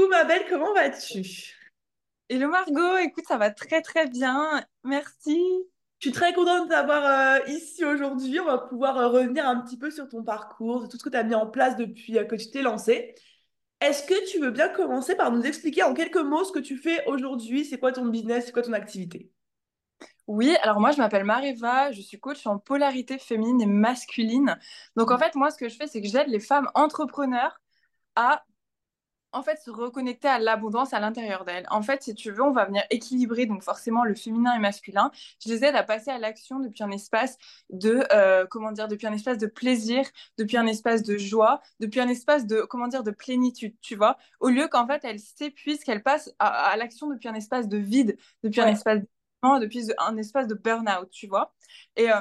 Coucou ma belle, comment vas-tu? Hello Margot, écoute, ça va très très bien, merci. Je suis très contente de t'avoir euh, ici aujourd'hui. On va pouvoir euh, revenir un petit peu sur ton parcours, tout ce que tu as mis en place depuis euh, que tu t'es lancé. Est-ce que tu veux bien commencer par nous expliquer en quelques mots ce que tu fais aujourd'hui? C'est quoi ton business? C'est quoi ton activité? Oui, alors moi je m'appelle Mareva, je suis coach en polarité féminine et masculine. Donc en fait, moi ce que je fais, c'est que j'aide les femmes entrepreneurs à en fait, se reconnecter à l'abondance à l'intérieur d'elles. En fait, si tu veux, on va venir équilibrer donc forcément le féminin et masculin. Je les aide à passer à l'action depuis un espace de euh, comment dire, depuis un espace de plaisir, depuis un espace de joie, depuis un espace de comment dire de plénitude, tu vois? Au lieu qu'en fait elles s'épuisent, qu'elles passent à, l'action depuis un espace de vide, depuis un espace depuis un espace de burn-out, tu vois? Et euh,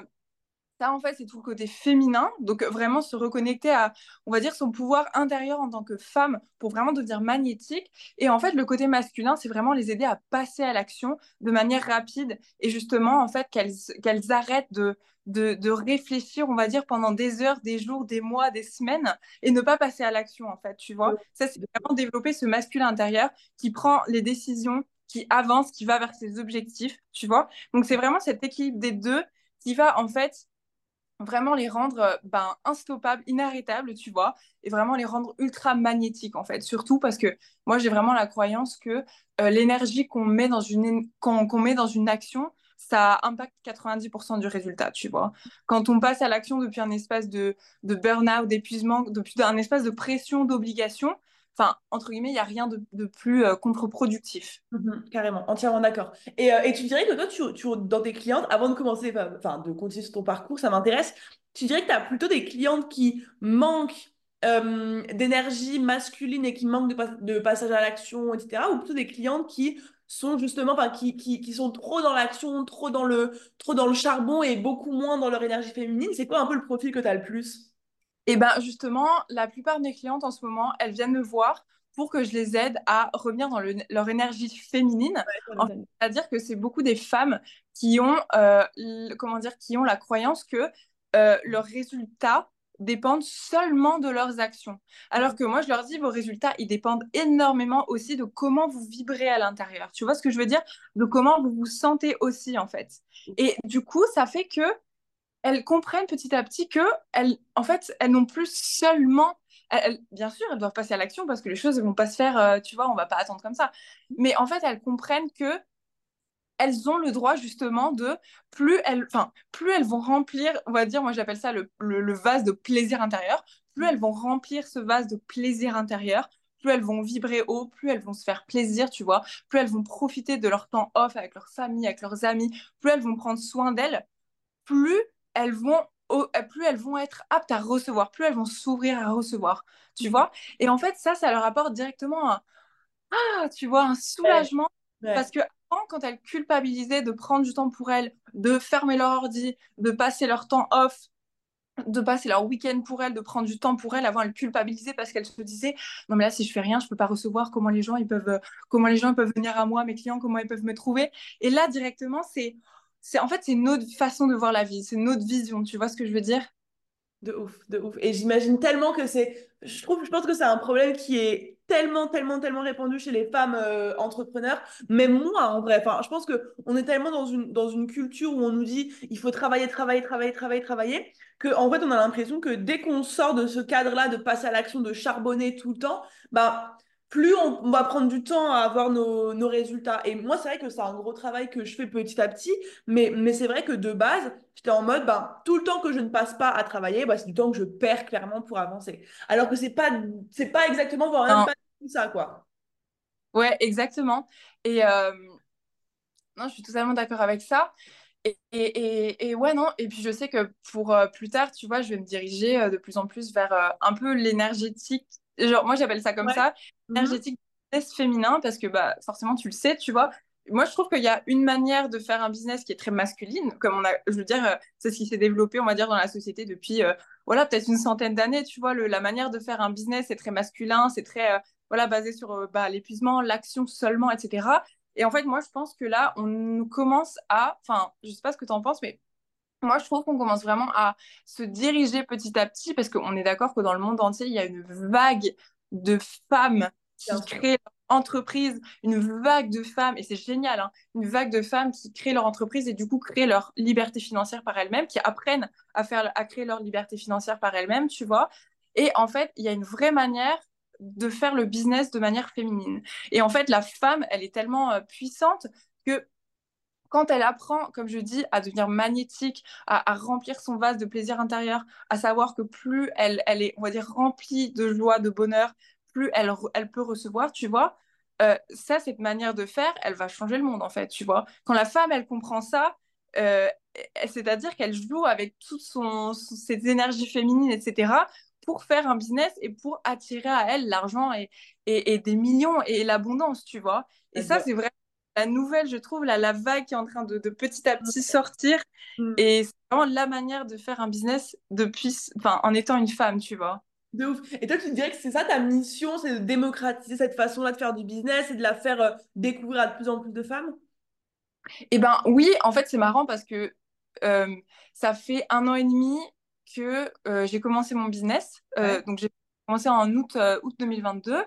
ça, en fait, c'est tout le côté féminin. Donc, vraiment se reconnecter à, on va dire, son pouvoir intérieur en tant que femme pour vraiment devenir magnétique. Et en fait, le côté masculin, c'est vraiment les aider à passer à l'action de manière rapide et justement, en fait, qu'elles arrêtent de, de, de, réfléchir, on va dire, pendant des heures, des jours, des mois, des semaines et ne pas passer à l'action, en fait, tu vois. Ça, c'est vraiment développer ce masculin intérieur qui prend les décisions, qui avance, qui va vers ses objectifs, tu vois. Donc, c'est vraiment cet équilibre des deux qui va, en fait, vraiment les rendre euh, ben, instoppables, inarrêtables, tu vois, et vraiment les rendre ultra magnétiques, en fait. Surtout parce que moi, j'ai vraiment la croyance que euh, l'énergie qu'on met, dans une, met dans une action, ça impacte 90% du résultat, tu vois. Quand on passe à l'action depuis un espace de, de burn-out, d'épuisement, depuis un espace de pression, d'obligation, Enfin, entre guillemets, il n'y a rien de, plus euh, contre-productif. Mhm, carrément, entièrement d'accord. Et, euh, et, tu dirais que toi, tu, dans tes clientes, avant de commencer, enfin, de continuer sur ton parcours, ça m'intéresse, tu dirais que tu as plutôt des clientes qui manquent euh, d'énergie masculine et qui manquent de, passage à l'action, etc. Ou plutôt des clientes qui sont justement, enfin, qui, sont trop dans l'action, trop dans le, trop dans le charbon et beaucoup moins dans leur énergie féminine? C'est quoi un peu le profil que tu as le plus? Et bien justement, la plupart de mes clientes en ce moment, elles viennent me voir pour que je les aide à revenir dans leur énergie féminine. C'est-à-dire que c'est beaucoup des femmes qui ont, euh, comment dire, qui ont la croyance que euh, leurs résultats dépendent seulement de leurs actions. Alors que moi, je leur dis, vos résultats, ils dépendent énormément aussi de comment vous vibrez à l'intérieur. Tu vois ce que je veux dire? De comment vous vous sentez aussi, en fait. Et du coup, ça fait que elles comprennent petit à petit que elles, en fait, elles n'ont plus seulement bien sûr, elles doivent passer à l'action parce que les choses ne vont pas se faire, euh, tu vois, on va pas attendre comme ça. Mais en fait, elles comprennent que elles ont le droit justement de plus elles, enfin, plus elles vont remplir, on va dire, moi j'appelle ça le, le, vase de plaisir intérieur. Plus elles vont remplir ce vase de plaisir intérieur, plus elles vont vibrer haut, plus elles vont se faire plaisir, tu vois, plus elles vont profiter de leur temps off avec leur famille, avec leurs amis, plus elles vont prendre soin d'elles, plus elles vont plus elles vont être aptes à recevoir, plus elles vont s'ouvrir à recevoir, tu mhm. vois? Et en fait, ça, ça leur apporte directement un, ah, tu vois, un soulagement. Parce que avant, quand elles culpabilisaient de prendre du temps pour elles, de fermer leur ordi, de passer leur temps off, de passer leur week-end pour elles, de prendre du temps pour elles, avant elles culpabilisaient parce qu'elles se disaient non mais là si je fais rien, je peux pas recevoir. Comment les gens ils peuvent, comment les gens peuvent venir à moi, mes clients, comment ils peuvent me trouver? Et là directement c'est c'est en fait c'est une autre façon de voir la vie, c'est une autre vision, tu vois ce que je veux dire? De ouf, de ouf. Et j'imagine tellement que c'est, je trouve, je pense que c'est un problème qui est tellement, tellement, tellement répandu chez les femmes euh, entrepreneurs. Même moi, en vrai, enfin, je pense que on est tellement dans une dans une culture où on nous dit il faut travailler, travailler, travailler, travailler, travailler, que en fait on a l'impression que dès qu'on sort de ce cadre-là, de passer à l'action, de charbonner tout le temps, bah plus on, va prendre du temps à avoir nos, nos résultats. Et moi, c'est vrai que c'est un gros travail que je fais petit à petit, mais, mais c'est vrai que de base, j'étais en mode, ben, tout le temps que je ne passe pas à travailler, ben, c'est du temps que je perds clairement pour avancer. Alors que c'est pas, c'est pas exactement voir rien tout ça, quoi. Ouais, exactement. Et euh, non, je suis totalement d'accord avec ça. Et, et, et, ouais, non. Et puis je sais que pour euh, plus tard, tu vois, je vais me diriger euh, de plus en plus vers un peu l'énergétique genre moi j'appelle ça comme ça. Mhm. énergétique business féminin parce que bah forcément tu le sais tu vois. Moi je trouve qu'il y a une manière de faire un business qui est très masculine comme on a je veux dire euh, c'est ce qui s'est développé on va dire dans la société depuis euh, voilà peut-être une centaine d'années tu vois. Le, la manière de faire un business est très masculin c'est très euh, voilà basé sur bah, l'épuisement l'action seulement etc et en fait moi je pense que là on commence à enfin je sais pas ce que tu en penses mais moi, je trouve qu'on commence vraiment à se diriger petit à petit parce qu'on est d'accord que dans le monde entier, il y a une vague de femmes qui créent leur entreprise, une vague de femmes, et c'est génial, hein, une vague de femmes qui créent leur entreprise et du coup créent leur liberté financière par elles-mêmes, qui apprennent à, faire, à créer leur liberté financière par elles-mêmes, tu vois. Et en fait, il y a une vraie manière de faire le business de manière féminine. Et en fait, la femme, elle est tellement euh, puissante que quand elle apprend, comme je dis, à devenir magnétique, à, remplir son vase de plaisir intérieur, à savoir que plus elle, elle est, on va dire, remplie de joie, de bonheur, plus elle, elle peut recevoir, tu vois, euh, ça, cette manière de faire, elle va changer le monde, en fait, tu vois. Quand la femme, elle comprend ça, euh, c'est-à-dire qu'elle joue avec toutes son, ses énergies féminines, etc., pour faire un business et pour attirer à elle l'argent et, et, des millions et l'abondance, tu vois. Et ça, c'est vraiment la nouvelle, je trouve, la, la vague qui est en train de, de petit à petit sortir. Mm. Et c'est vraiment la manière de faire un business depuis, enfin, en étant une femme, tu vois. De ouf. Et toi, tu dirais que c'est ça ta mission, c'est de démocratiser cette façon-là de faire du business et de la faire euh, découvrir à de plus en plus de femmes? Eh ben oui, en fait, c'est marrant parce que euh, ça fait un an et demi que euh, j'ai commencé mon business. Donc, j'ai commencé en août, août 2022.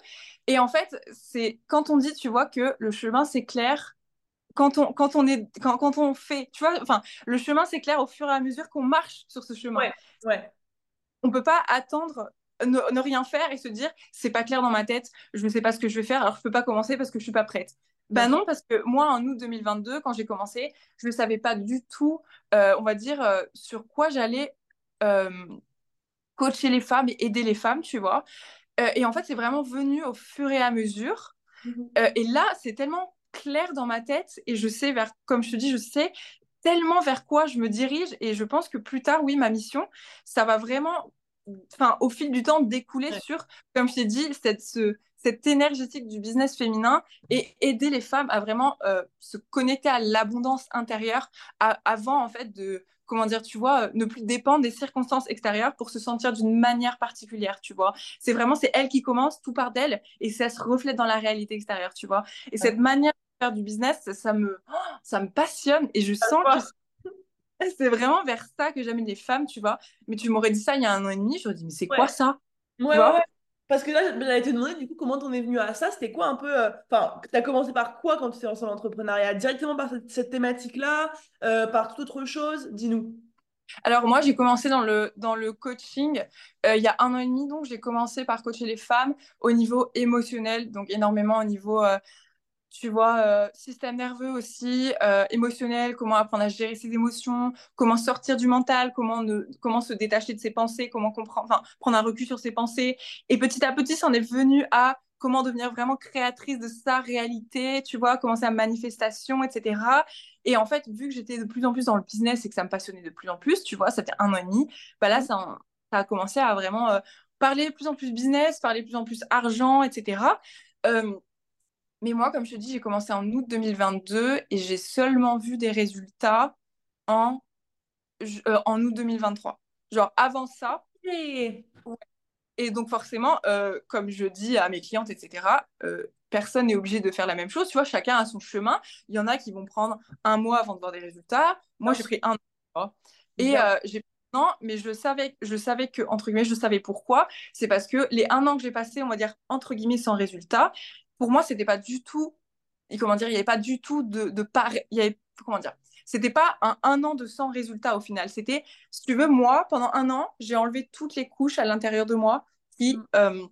Et en fait, c'est quand on dit, tu vois, que le chemin s'éclaire quand on, quand on est quand, quand on fait, tu vois, enfin, le chemin s'éclaire au fur et à mesure qu'on marche sur ce chemin. Ouais, ouais. On peut pas attendre ne, rien faire et se dire c'est pas clair dans ma tête, je ne sais pas ce que je vais faire, alors je peux pas commencer parce que je suis pas prête. Ben non, parce que moi, en août 2022, quand j'ai commencé, je ne savais pas du tout, euh, on va dire, euh, sur quoi j'allais euh, coacher les femmes et aider les femmes, tu vois. et en fait, c'est vraiment venu au fur et à mesure. Mhm. et là, c'est tellement clair dans ma tête et je sais vers, comme je te dis, je sais tellement vers quoi je me dirige et je pense que plus tard, oui, ma mission, ça va vraiment enfin, au fil du temps, découler sur, comme je t'ai dit, cette, ce, cette énergétique du business féminin et aider les femmes à vraiment euh, se connecter à l'abondance intérieure avant, en fait, de, comment dire, tu vois, ne plus dépendre des circonstances extérieures pour se sentir d'une manière particulière, tu vois. C'est vraiment, c'est elle qui commence, tout part d'elle, et ça se reflète dans la réalité extérieure, tu vois. Et cette manière de faire du business, ça, me, ça me passionne, et je sens que c'est vraiment vers ça que j'amène les femmes, tu vois. Mais tu m'aurais dit ça il y a un an et demi, je me dit, mais c'est quoi ça? Ouais, ouais, Parce que là, j'allais te demander, du coup, comment t'en es venu à ça C'était quoi un peu. Euh, enfin, tu as commencé par quoi quand tu t'es lancé dans l'entrepreneuriat? Directement par cette, thématique-là euh, Par toute autre chose? Dis-nous. Alors moi, j'ai commencé dans le, dans le coaching euh, il y a un an et demi, donc j'ai commencé par coacher les femmes au niveau émotionnel, donc énormément au niveau tu vois, euh, système nerveux aussi, euh, émotionnel, comment apprendre à gérer ses émotions, comment sortir du mental, comment, comment se détacher de ses pensées, comment comprendre, prendre un recul sur ses pensées. Et petit à petit, ça en est venu à comment devenir vraiment créatrice de sa réalité, tu vois, commencer à manifestation, etc. Et en fait, vu que j'étais de plus en plus dans le business et que ça me passionnait de plus en plus, tu vois, ça fait un an et demi, bah là, ça, ça a commencé à vraiment euh, parler de plus en plus business, parler de plus en plus argent, etc. Mais moi, comme je te dis, j'ai commencé en août 2022 et j'ai seulement vu des résultats en, euh, en août 2023. Genre avant ça. Et, et donc forcément, euh, comme je dis à mes clientes, etc., euh, personne n'est obligé de faire la même chose. Tu vois, chacun a son chemin. Il y en a qui vont prendre un mois avant de voir des résultats. Moi, j'ai pris un mois. Et j'ai non, mais je savais, je savais que, entre guillemets, je savais pourquoi. C'est parce que les un an que j'ai passé, on va dire, entre guillemets, sans résultat, pour moi, c'était pas du tout, comment dire, il n'y avait pas du tout de, de part, il y avait, comment dire, c'était pas un, un an de sans résultat au final. C'était, si tu veux, moi, pendant un an, j'ai enlevé toutes les couches à l'intérieur de moi qui mm. euh,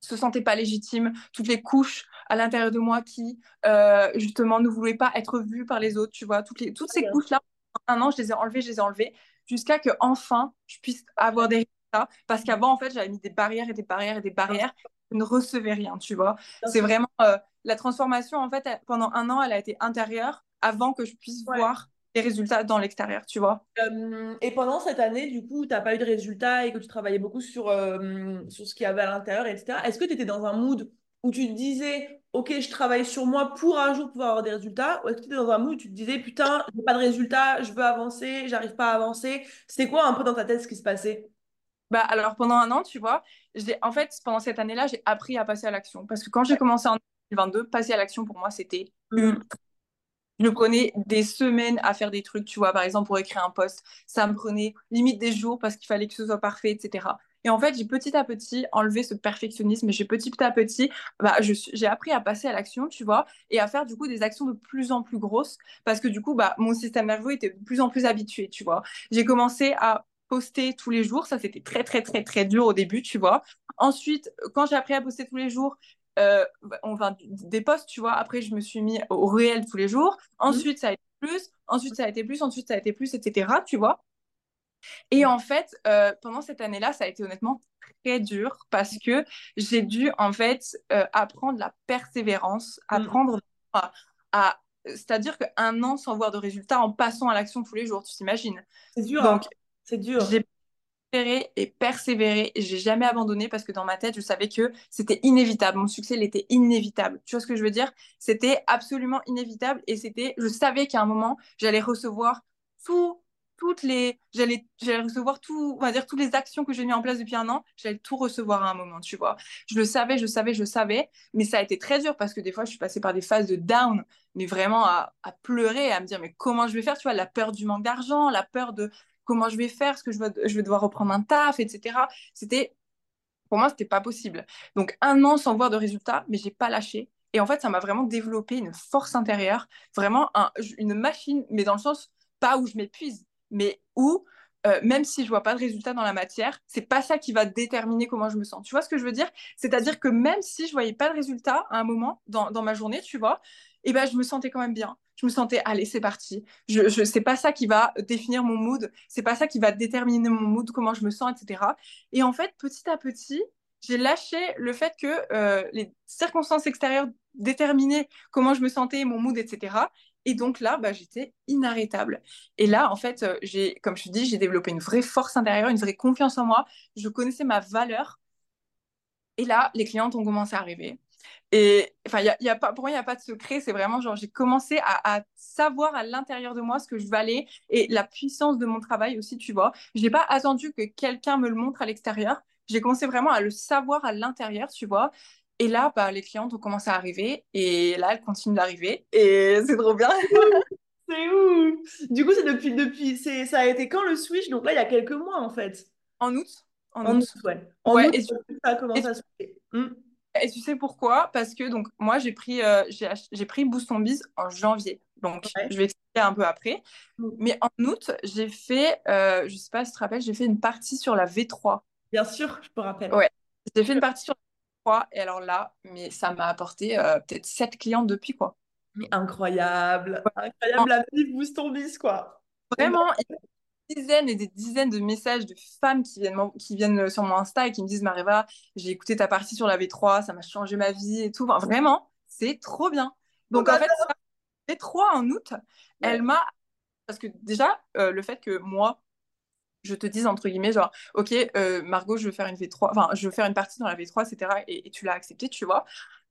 se sentaient pas légitimes, toutes les couches à l'intérieur de moi qui, euh, justement, ne voulaient pas être vues par les autres, tu vois, toutes, les, toutes ces couches-là, un an, je les ai enlevées, je les ai enlevées, jusqu'à que enfin je puisse avoir des résultats. Parce qu'avant, en fait, j'avais mis des barrières et des barrières et des barrières ne recevais rien, tu vois. C'est vraiment euh, la transformation, en fait, pendant un an, elle a été intérieure avant que je puisse voir les résultats dans l'extérieur, tu vois. Euh, et pendant cette année, du coup, tu n'as pas eu de résultats et que tu travaillais beaucoup sur, euh, sur ce qu'il y avait à l'intérieur, etc. Est-ce que tu étais dans un mood où tu te disais, OK, je travaille sur moi pour un jour pouvoir avoir des résultats Ou est-ce que tu étais dans un mood où tu te disais, putain, j'ai pas de résultats, je veux avancer, j'arrive pas à avancer? C'était quoi un peu dans ta tête ce qui se passait? Bah, alors, pendant un an, tu vois, en fait, pendant cette année-là, j'ai appris à passer à l'action. Parce que quand j'ai commencé en 2022, passer à l'action, pour moi, c'était mmh. Je prenais des semaines à faire des trucs, tu vois, par exemple, pour écrire un post. Ça me prenait limite des jours parce qu'il fallait que ce soit parfait, etc. Et en fait, j'ai petit à petit enlevé ce perfectionnisme. J'ai petit à petit, bah, j'ai appris à passer à l'action, tu vois, et à faire du coup des actions de plus en plus grosses parce que du coup, bah, mon système nerveux était de plus en plus habitué, tu vois. J'ai commencé à poster tous les jours. Ça, c'était très, très, très, très dur au début, tu vois. Ensuite, quand j'ai appris à poster tous les jours, euh, enfin, des posts, tu vois. Après, je me suis mis au réel tous les jours. Ensuite, ça a été plus. Ensuite, ça a été plus. Ensuite, ça a été plus, etc. Tu vois. Et en fait, euh, pendant cette année-là, ça a été honnêtement très dur parce que j'ai dû en fait euh, apprendre la persévérance, mm. apprendre à, c'est-à-dire qu'un an sans voir de résultats en passant à l'action tous les jours, tu t'imagines. C'est dur. Donc, hein. C'est dur. J'ai persévéré et persévéré j'ai jamais abandonné parce que dans ma tête, je savais que c'était inévitable. Mon succès, il était inévitable. Tu vois ce que je veux dire? C'était absolument inévitable et c'était, je savais qu'à un moment, j'allais recevoir tout toutes les j'allais j'allais recevoir tout on va dire toutes les actions que j'ai mis en place depuis un an j'allais tout recevoir à un moment tu vois je le savais je savais je savais mais ça a été très dur parce que des fois je suis passée par des phases de down mais vraiment à, à pleurer à me dire mais comment je vais faire? Tu vois la peur du manque d'argent la peur de comment je vais faire est-ce que je vais, je devoir reprendre un taf etc c'était pour moi c'était pas possible donc un an sans voir de résultats mais j'ai pas lâché et en fait ça m'a vraiment développé une force intérieure vraiment un, une machine mais dans le sens pas où je m'épuise mais où, euh, même si je vois pas de résultat dans la matière, c'est pas ça qui va déterminer comment je me sens. Tu vois ce que je veux dire? C'est-à-dire que même si je voyais pas de résultat à un moment dans, dans ma journée, tu vois, et eh ben je me sentais quand même bien. Je me sentais, allez, c'est parti. Je, je c'est pas ça qui va définir mon mood, c'est pas ça qui va déterminer mon mood, comment je me sens, etc. Et en fait, petit à petit, j'ai lâché le fait que euh, les circonstances extérieures déterminaient comment je me sentais, mon mood, etc. Et donc là, bah, j'étais inarrêtable. Et là, en fait, euh, j'ai, comme je te dis, j'ai développé une vraie force intérieure, une vraie confiance en moi. Je connaissais ma valeur. Et là, les clientes ont commencé à arriver. Et enfin, y a, y a pas, pour moi, il n'y a pas de secret. C'est vraiment genre, j'ai commencé à, à, savoir à l'intérieur de moi ce que je valais et la puissance de mon travail aussi, tu vois. Je n'ai pas attendu que quelqu'un me le montre à l'extérieur. J'ai commencé vraiment à le savoir à l'intérieur, tu vois. Et là, bah, les clientes ont commencé à arriver et là, elles continuent d'arriver et c'est trop bien. c'est ouf. Du coup, c'est depuis, depuis, c'est, ça a été quand le switch? Donc là, il y a quelques mois en fait. En août. En, août. ouais. En août, et ça a commencé à se. Et tu sais pourquoi? Parce que donc moi j'ai pris euh, j'ai, pris Boost on Biz en janvier. Donc je vais expliquer un peu après. Hmm. Mais en août, j'ai fait euh, je sais pas si tu te rappelles, j'ai fait une partie sur la V3. Bien sûr, je me rappelle. Ouais. J'ai fait une partie sur et alors là, mais ça m'a apporté euh, peut-être sept clientes depuis, quoi. Mais incroyable. Incroyable, la vie boost ton bis, quoi. Vraiment, dizaines et des dizaines de messages de femmes qui viennent, qui viennent sur mon Insta et qui me disent Mariva, j'ai écouté ta partie sur la V3, ça m'a changé ma vie et tout. vraiment, c'est trop bien. Donc, en fait, la V3 en août, elle m'a. Parce que déjà, euh, le fait que moi, je te dise entre guillemets genre ok euh, Margot je veux faire une V3 enfin je veux faire une partie dans la V3 etc et, tu l'as accepté tu vois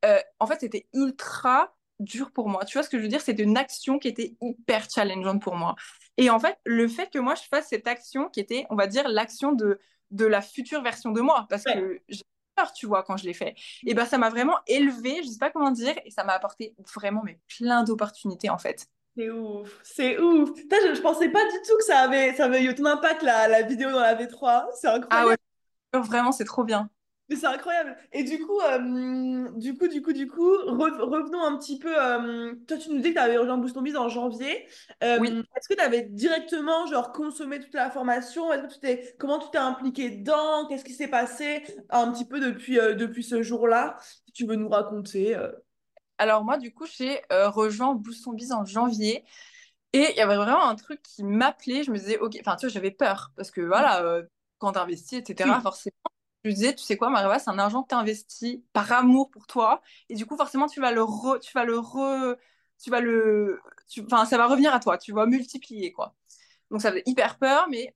euh, en fait c'était ultra dur pour moi tu vois ce que je veux dire? C'était une action qui était hyper challengeante pour moi et en fait le fait que moi je fasse cette action qui était on va dire l'action de de la future version de moi parce que j'ai peur tu vois quand je l'ai fait et ben ça m'a vraiment élevé je sais pas comment dire et ça m'a apporté vraiment mais plein d'opportunités en fait c'est ouf, c'est ouf. je, je pensais pas du tout que ça avait, ça avait eu autant d'impact la, la vidéo dans la V3. C'est incroyable. Ah ouais, vraiment, c'est trop bien. Mais c'est incroyable. Et du coup, euh, du coup, du coup, du coup, revenons un petit peu. Euh, toi, tu nous dis que tu avais rejoint Boost Biz en janvier. Euh, oui. Est-ce que tu avais directement genre consommé toute la formation? Que tu comment tu t'es impliqué dedans? Qu'est-ce qui s'est passé un petit peu depuis, depuis ce jour-là? Si tu veux nous raconter. Alors moi, du coup, j'ai rejoint Boost Son Biz en janvier. Et il y avait vraiment un truc qui m'appelait. Je me disais, OK, enfin, tu vois, j'avais peur. Parce que voilà, quand tu investis, etc., forcément, me disais, tu sais quoi, Mariva, c'est un argent que tu investis par amour pour toi. Et du coup, forcément, tu vas le tu vas le tu vas le, enfin, ça va revenir à toi. Tu vas multiplier, quoi. Donc, ça fait hyper peur, mais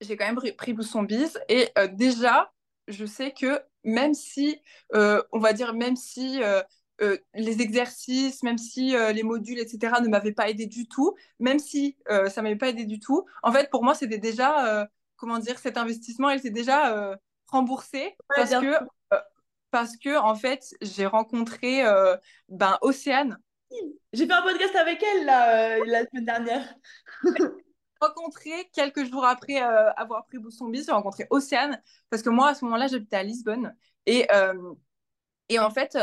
j'ai quand même pris, Son Biz. Et euh, déjà, je sais que même si, on va dire, même si euh, les exercices, même si euh, les modules, etc., ne m'avaient pas aidé du tout, même si euh, ça ne m'avait pas aidé du tout, en fait, pour moi, c'était déjà, comment dire, cet investissement, elle s'est déjà remboursé parce que, parce que, en fait, j'ai rencontré ben, Océane. J'ai fait un podcast avec elle la semaine dernière. rencontré quelques jours après avoir pris Bis, j'ai rencontré Océane. Parce que moi à ce moment-là j'habitais à Lisbonne. Et et en fait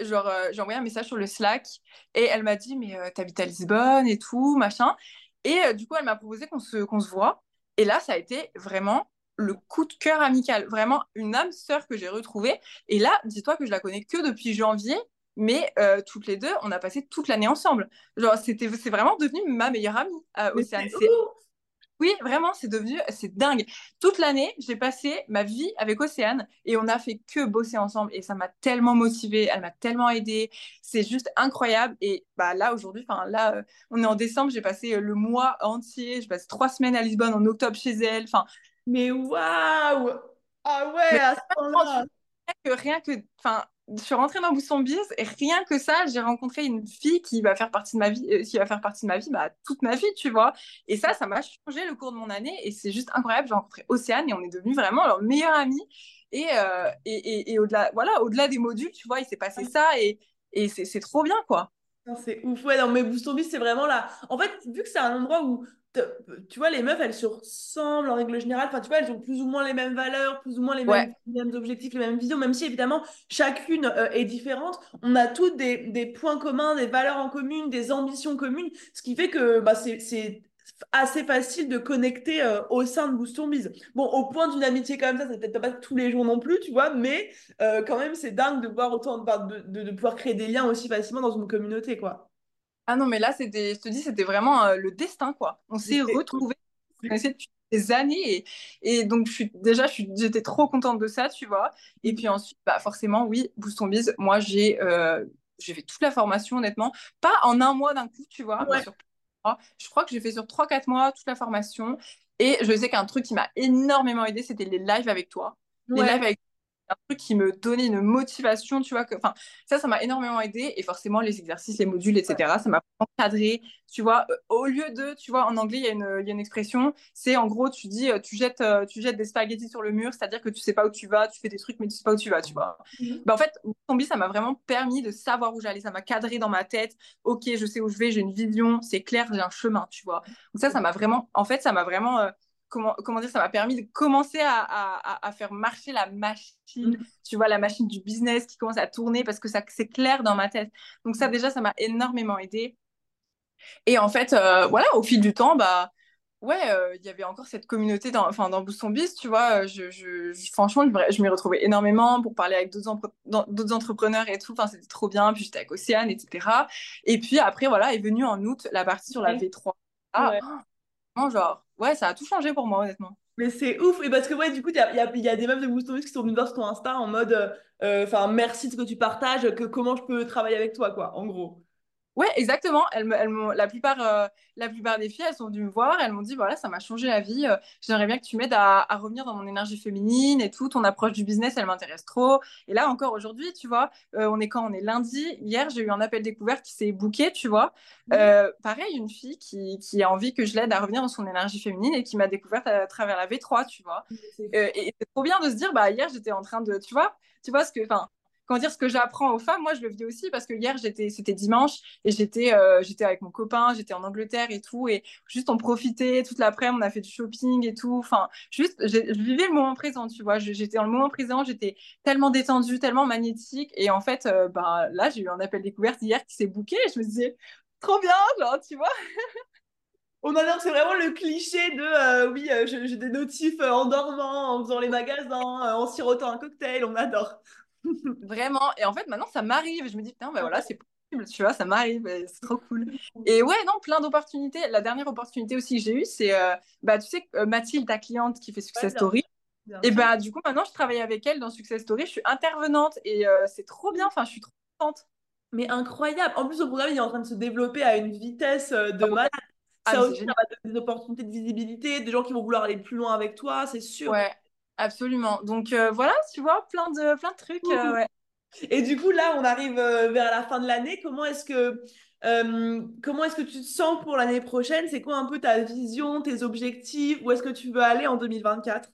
genre j'ai envoyé un message sur le Slack et elle m'a dit mais t'habites à Lisbonne et tout machin. Et du coup elle m'a proposé qu'on se qu'on se voit. Et là ça a été vraiment le coup de cœur amical, vraiment une âme sœur que j'ai retrouvée. Et là, dis-toi que je la connais que depuis janvier, mais euh, toutes les deux, on a passé toute l'année ensemble. Genre, c'était, c'est vraiment devenu ma meilleure amie, euh, Océane. Oui, vraiment, c'est devenu, c'est dingue. Toute l'année, j'ai passé ma vie avec Océane et on a fait que bosser ensemble et ça m'a tellement motivée, elle m'a tellement aidée. C'est juste incroyable. Et bah là, aujourd'hui, enfin là, euh, on est en décembre, j'ai passé le mois entier, j'ai passé trois semaines à Lisbonne, en octobre chez elle. Enfin, mais waouh Ah ouais, à ce moment-là Rien que, enfin, je suis rentrée dans Bousson Biz et rien que ça, j'ai rencontré une fille qui va faire partie de ma vie, euh, qui va faire partie de ma vie, bah, toute ma vie, tu vois. Et ça, ça m'a changé le cours de mon année et c'est juste incroyable. J'ai rencontré Océane et on est devenus vraiment leur meilleure amie. Et, euh, et, et, et au-delà, voilà, au-delà des modules, tu vois, il s'est passé ça et, et c'est trop bien, quoi. C'est ouf, ouais, non, mais Bouston Biz, c'est vraiment là. En fait, vu que c'est un endroit où tu vois, les meufs, elles se ressemblent en règle générale. Enfin, tu vois, elles ont plus ou moins les mêmes valeurs, plus ou moins les mêmes, objectifs, les mêmes visions, même si évidemment chacune euh, est différente. On a toutes des, points communs, des valeurs en commun, des ambitions communes, ce qui fait que bah, c'est assez facile de connecter euh, au sein de Boost Biz. Bon, au point d'une amitié comme ça, c'est peut-être pas tous les jours non plus, tu vois, mais euh, quand même, c'est dingue de voir autant de, de, de pouvoir créer des liens aussi facilement dans une communauté, quoi. Ah non, mais là, c'était, je te dis, c'était vraiment euh, le destin, quoi. On s'est retrouvés depuis des années. Et, donc, je suis, déjà, j'étais trop contente de ça, tu vois. Et puis ensuite, bah, forcément, oui, Boost Biz, moi, j'ai j'ai fait toute la formation, honnêtement. Pas en un mois d'un coup, tu vois. Sur, je crois que j'ai fait sur 3-4 mois toute la formation. Et je sais qu'un truc qui m'a énormément aidé, c'était les lives avec toi. Les lives avec un truc qui me donnait une motivation, tu vois. Que, enfin, ça, ça m'a énormément aidé. Et forcément, les exercices, les modules, etc., ça m'a encadré. Tu vois, euh, au lieu de, tu vois, en anglais, il y, a une, y a une expression, c'est en gros, tu dis, euh, tu jettes, euh, tu jettes des spaghettis sur le mur, c'est-à-dire que tu sais pas où tu vas, tu fais des trucs, mais tu sais pas où tu vas, tu vois. Mhm. Bah, en fait, Zombie, ça m'a vraiment permis de savoir où j'allais. Ça m'a cadré dans ma tête. Ok, je sais où je vais, j'ai une vision, c'est clair, j'ai un chemin, tu vois. Donc ça, ça m'a vraiment, en fait, ça m'a vraiment comment, comment dire, ça m'a permis de commencer à, à, à, faire marcher la machine, mm. tu vois, la machine du business qui commence à tourner parce que ça c'est clair dans ma tête. Donc ça, mm. déjà, ça m'a énormément aidé. Et en fait, euh, voilà, au fil du temps, bah, ouais, euh, il y avait encore cette communauté dans, enfin, dans Boost Biz, tu vois. Euh, je, je, franchement, je, m'y retrouvais énormément pour parler avec d'autres, entrepreneurs et tout. Enfin, c'était trop bien. Puis j'étais avec Océane, etc. Et puis après, voilà, est venue en août la partie sur la V3. Ah, genre, ouais, ça a tout changé pour moi, honnêtement. Mais c'est ouf. Et parce que, ouais, du coup, il y a, y a, des meufs de Boost qui sont venues voir sur ton Insta en mode, euh, enfin, merci de ce que tu partages, que comment je peux travailler avec toi, quoi, en gros. Ouais, exactement. Elles, elles la, plupart, euh, la plupart des filles, elles sont venues me voir. Elles m'ont dit voilà, ça m'a changé la vie. Euh, j'aimerais bien que tu m'aides à, revenir dans mon énergie féminine et tout. Ton approche du business, elle m'intéresse trop. Et là, encore aujourd'hui, tu vois, euh, on est quand On est lundi. Hier, j'ai eu un appel découverte qui s'est booké, tu vois. Mmh. pareil, une fille qui, qui, a envie que je l'aide à revenir dans son énergie féminine et qui m'a découverte à, travers la V3, tu vois. et c'est trop bien de se dire bah, hier, j'étais en train de, tu vois, tu vois ce que, enfin, quand dire ce que j'apprends aux femmes, moi je le vis aussi parce que hier c'était dimanche et j'étais, euh, j'étais avec mon copain, j'étais en Angleterre et tout et juste on profitait toute l'après-midi, on a fait du shopping et tout. Enfin, juste, je vivais le moment présent, tu vois. J'étais dans le moment présent, j'étais tellement détendue, tellement magnétique et en fait, euh, bah là j'ai eu un appel découverte hier qui s'est booké et je me disais trop bien, genre tu vois. On adore, c'est vraiment le cliché de euh, oui, j'ai des notifs en dormant, en faisant les magasins, en sirotant un cocktail, on adore. Vraiment. Et en fait, maintenant, ça m'arrive. Je me dis, putain, ben voilà, c'est possible, tu vois, ça m'arrive. C'est trop cool. Et ouais, non, plein d'opportunités. La dernière opportunité aussi que j'ai eue, c'est, euh, bah, tu sais, euh, Mathilde, ta cliente qui fait Success Story. et bah, du coup, maintenant, je travaille avec elle dans Success Story. Je suis intervenante et euh, c'est trop bien. Enfin, je suis trop contente. Mais incroyable. En plus, le programme, il est en train de se développer à une vitesse de ah malade. Ah, ça aussi, ça va donner des opportunités de visibilité, des gens qui vont vouloir aller plus loin avec toi, c'est sûr. Ouais, Absolument. Donc euh, voilà, tu vois, plein de, plein de trucs. Euh, Et du coup, là, on arrive euh, vers la fin de l'année. Comment est-ce que, comment est-ce que tu te sens pour l'année prochaine? C'est quoi un peu ta vision, tes objectifs? Où est-ce que tu veux aller en 2024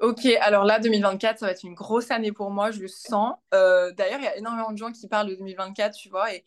Ok, alors là, 2024, ça va être une grosse année pour moi, je le sens. D'ailleurs, il y a énormément de gens qui parlent de 2024, tu vois, et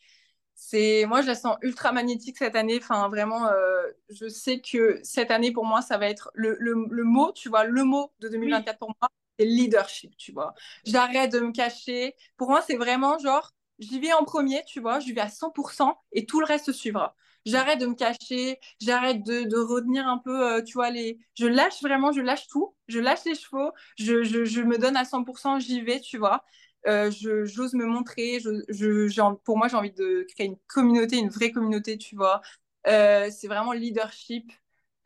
c'est moi je la sens ultra magnétique cette année. Enfin vraiment, euh, je sais que cette année pour moi ça va être le, le, le mot, tu vois, le mot de 2024 pour moi, c'est leadership, tu vois. J'arrête de me cacher. Pour moi c'est vraiment genre j'y vais en premier, tu vois, je vais à 100% et tout le reste suivra. J'arrête de me cacher, j'arrête de, de, retenir un peu, euh, tu vois, les... Je lâche vraiment, je lâche tout, je lâche les chevaux, je, je, je me donne à 100%, j'y vais, tu vois. Euh, j'ose me montrer. Je, je, pour moi, j'ai envie de créer une communauté, une vraie communauté, tu vois. Euh, c'est vraiment leadership.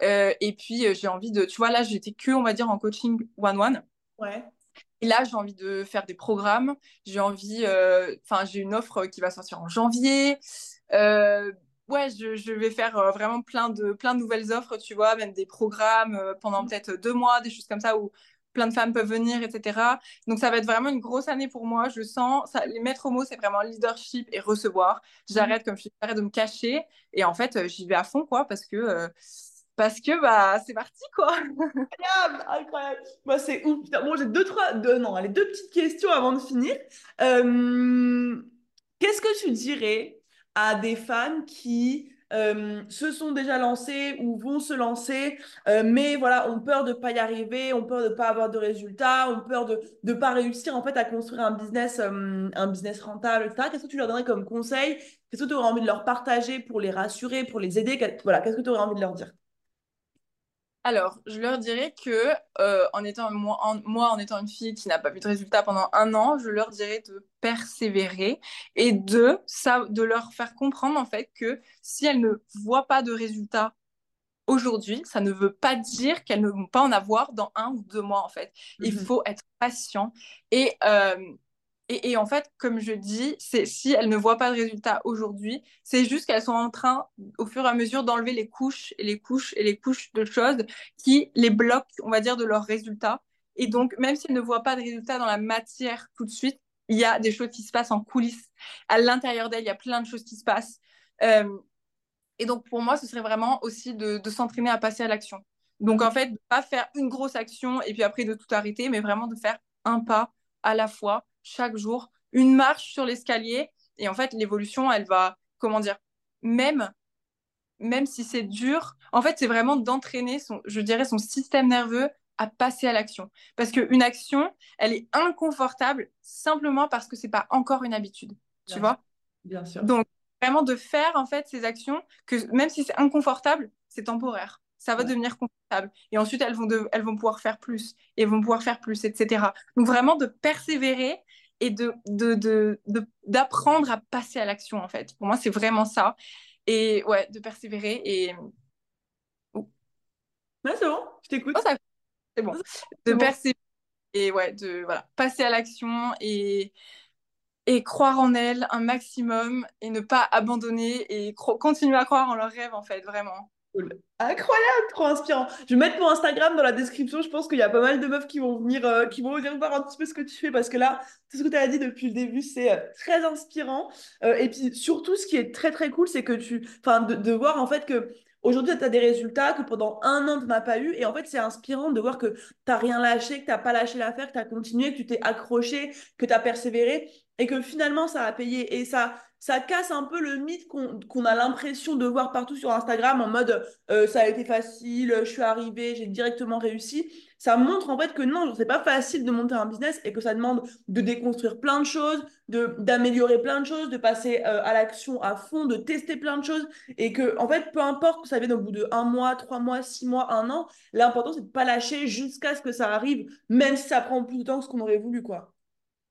Euh, et puis, j'ai envie de. Tu vois, là, j'étais que, on va dire, en coaching one-one. Ouais. Et là, j'ai envie de faire des programmes. J'ai envie. Enfin, j'ai une offre qui va sortir en janvier. ouais, je, je, vais faire vraiment plein de, plein de nouvelles offres, tu vois, même des programmes pendant peut-être deux mois, des choses comme ça où plein de femmes peuvent venir, etc. Donc ça va être vraiment une grosse année pour moi. Je sens, ça, les maîtres mots, c'est vraiment leadership et recevoir. J'arrête, comme je dis, j'arrête de me cacher et en fait, euh, j'y vais à fond, quoi, parce que euh, parce que bah c'est parti, quoi. incroyable, incroyable. Moi, c'est ouf. Bon, j'ai deux, trois, deux, non, allez, deux petites questions avant de finir. Euh, qu'est-ce que tu dirais à des femmes qui euh, se sont déjà lancés ou vont se lancer, euh, mais voilà, ont peur de ne pas y arriver, ont peur de ne pas avoir de résultats, ont peur de ne pas réussir en fait à construire un business, euh, un business rentable, etc. Qu'est-ce que tu leur donnerais comme conseil? Qu'est-ce que tu aurais envie de leur partager pour les rassurer, pour les aider? Voilà, qu'est-ce que tu aurais envie de leur dire? Alors, je leur dirais que euh, en étant moi en, étant une fille qui n'a pas vu de résultat pendant un an, je leur dirais de persévérer et de ça, de leur faire comprendre en fait que si elles ne voient pas de résultat aujourd'hui, ça ne veut pas dire qu'elles ne vont pas en avoir dans un ou deux mois en fait. Il mhm. faut être patient et euh, et, en fait, comme je dis, si elles ne voient pas de résultat aujourd'hui, c'est juste qu'elles sont en train, au fur et à mesure, d'enlever les couches et les couches et les couches de choses qui les bloquent, on va dire, de leurs résultats. Et donc, même si elles ne voient pas de résultats dans la matière tout de suite, il y a des choses qui se passent en coulisses. À l'intérieur d'elles, il y a plein de choses qui se passent. Euh, et donc, pour moi, ce serait vraiment aussi de, de s'entraîner à passer à l'action. Donc, en fait, de pas faire une grosse action et puis après de tout arrêter, mais vraiment de faire un pas à la fois chaque jour, une marche sur l'escalier. Et en fait, l'évolution, elle va, comment dire, même, même si c'est dur, en fait, c'est vraiment d'entraîner, son, je dirais, son système nerveux à passer à l'action. Parce qu'une action, elle est inconfortable simplement parce que c'est pas encore une habitude. tu vois? Bien sûr. Donc, vraiment de faire, en fait, ces actions, que même si c'est inconfortable, c'est temporaire ça va devenir confortable. Et ensuite, elles vont, elles vont pouvoir faire plus, et vont pouvoir faire plus, etc. Donc vraiment de persévérer et de, d'apprendre à passer à l'action, en fait. Pour moi, c'est vraiment ça. Et ouais, de persévérer et... Oh. c'est bon, je t'écoute. Oh, c'est bon. De persévérer et ouais, de voilà, passer à l'action et et croire en elles un maximum et ne pas abandonner et continuer à croire en leurs rêves en fait vraiment. Incroyable, trop inspirant. Je vais mettre mon Instagram dans la description. Je pense qu'il y a pas mal de meufs qui vont venir, euh, qui vont venir voir un petit peu ce que tu fais parce que là, tout ce que tu as dit depuis le début, c'est euh, très inspirant. Euh, et puis surtout, ce qui est très très cool, c'est que tu, enfin, de, voir en fait que aujourd'hui, tu as des résultats que pendant un an, tu n'as pas eu. Et en fait, c'est inspirant de voir que tu n'as rien lâché, que tu n'as pas lâché l'affaire, que tu as continué, que tu t'es accroché, que tu as persévéré et que finalement, ça a payé. Et ça, ça casse un peu le mythe qu'on a l'impression de voir partout sur Instagram en mode euh, ça a été facile, je suis arrivée, j'ai directement réussi. Ça montre en fait que non, c'est pas facile de monter un business et que ça demande de déconstruire plein de choses, d'améliorer plein de choses, de passer euh, à l'action à fond, de tester plein de choses et que en fait, peu importe que ça vienne au bout de un mois, trois mois, six mois, un an, l'important c'est de pas lâcher jusqu'à ce que ça arrive, même si ça prend plus de temps que ce qu'on aurait voulu quoi.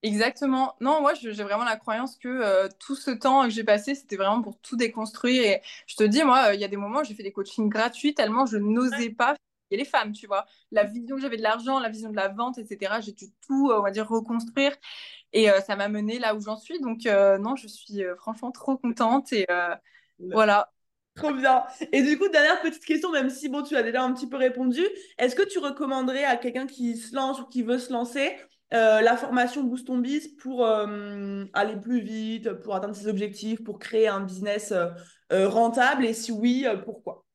Exactement. Non, moi, j'ai vraiment la croyance que euh, tout ce temps que j'ai passé, c'était vraiment pour tout déconstruire. Et je te dis, moi, il y a des moments où j'ai fait des coachings gratuits tellement je n'osais pas et les femmes, tu vois. La vision que j'avais de l'argent, la vision de la vente, etc. J'ai dû tout, euh, on va dire, reconstruire. Et euh, ça m'a mené là où j'en suis. Donc, non, je suis franchement trop contente. Et voilà. Trop bien. Et du coup, dernière petite question, même si bon, tu as déjà un petit peu répondu, est-ce que tu recommanderais à quelqu'un qui se lance ou qui veut se lancer euh, la formation Boost ton Biz pour euh, aller plus vite, pour atteindre ses objectifs, pour créer un business euh, rentable. Et si oui, pourquoi?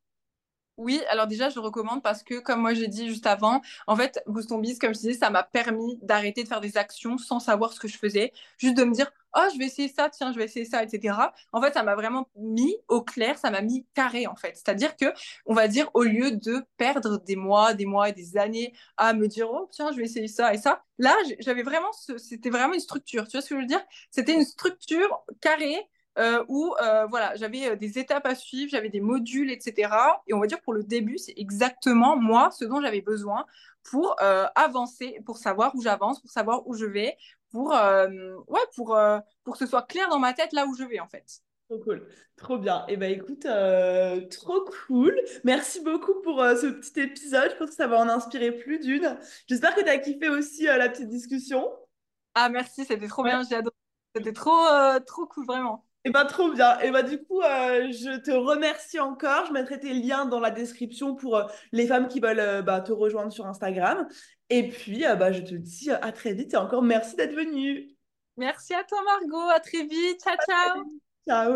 Oui, alors déjà, je recommande parce que, comme moi j'ai dit juste avant, en fait, Boost on Biz, comme je disais, ça m'a permis d'arrêter de faire des actions sans savoir ce que je faisais, juste de me dire, oh, je vais essayer ça, tiens, je vais essayer ça, etc. En fait, ça m'a vraiment mis au clair, ça m'a mis carré, en fait. C'est-à-dire que, on va dire, au lieu de perdre des mois, des mois et des années à me dire, oh, tiens, je vais essayer ça et ça, là, j'avais vraiment, c'était vraiment une structure. Tu vois ce que je veux dire? C'était une structure carrée euh, où euh, voilà, j'avais euh, des étapes à suivre, j'avais des modules, etc. Et on va dire pour le début, c'est exactement moi ce dont j'avais besoin pour avancer, pour savoir où j'avance, pour savoir où je vais, pour, ouais, pour, pour que ce soit clair dans ma tête là où je vais en fait. Trop cool, trop bien. Et eh ben écoute, trop cool. Merci beaucoup pour ce petit épisode. Je pense que ça va en inspirer plus d'une. J'espère que tu as kiffé aussi la petite discussion. Ah merci, c'était trop bien, j'ai adoré. C'était trop, trop cool, vraiment. Et eh bah, trop bien. Et bah, du coup, euh, je te remercie encore. Je mettrai tes liens dans la description pour euh, les femmes qui veulent euh, bah, te rejoindre sur Instagram. Et puis, bah, je te dis à très vite et encore merci d'être venue. Merci à toi, Margot. À très vite. Ciao, ciao. Ciao.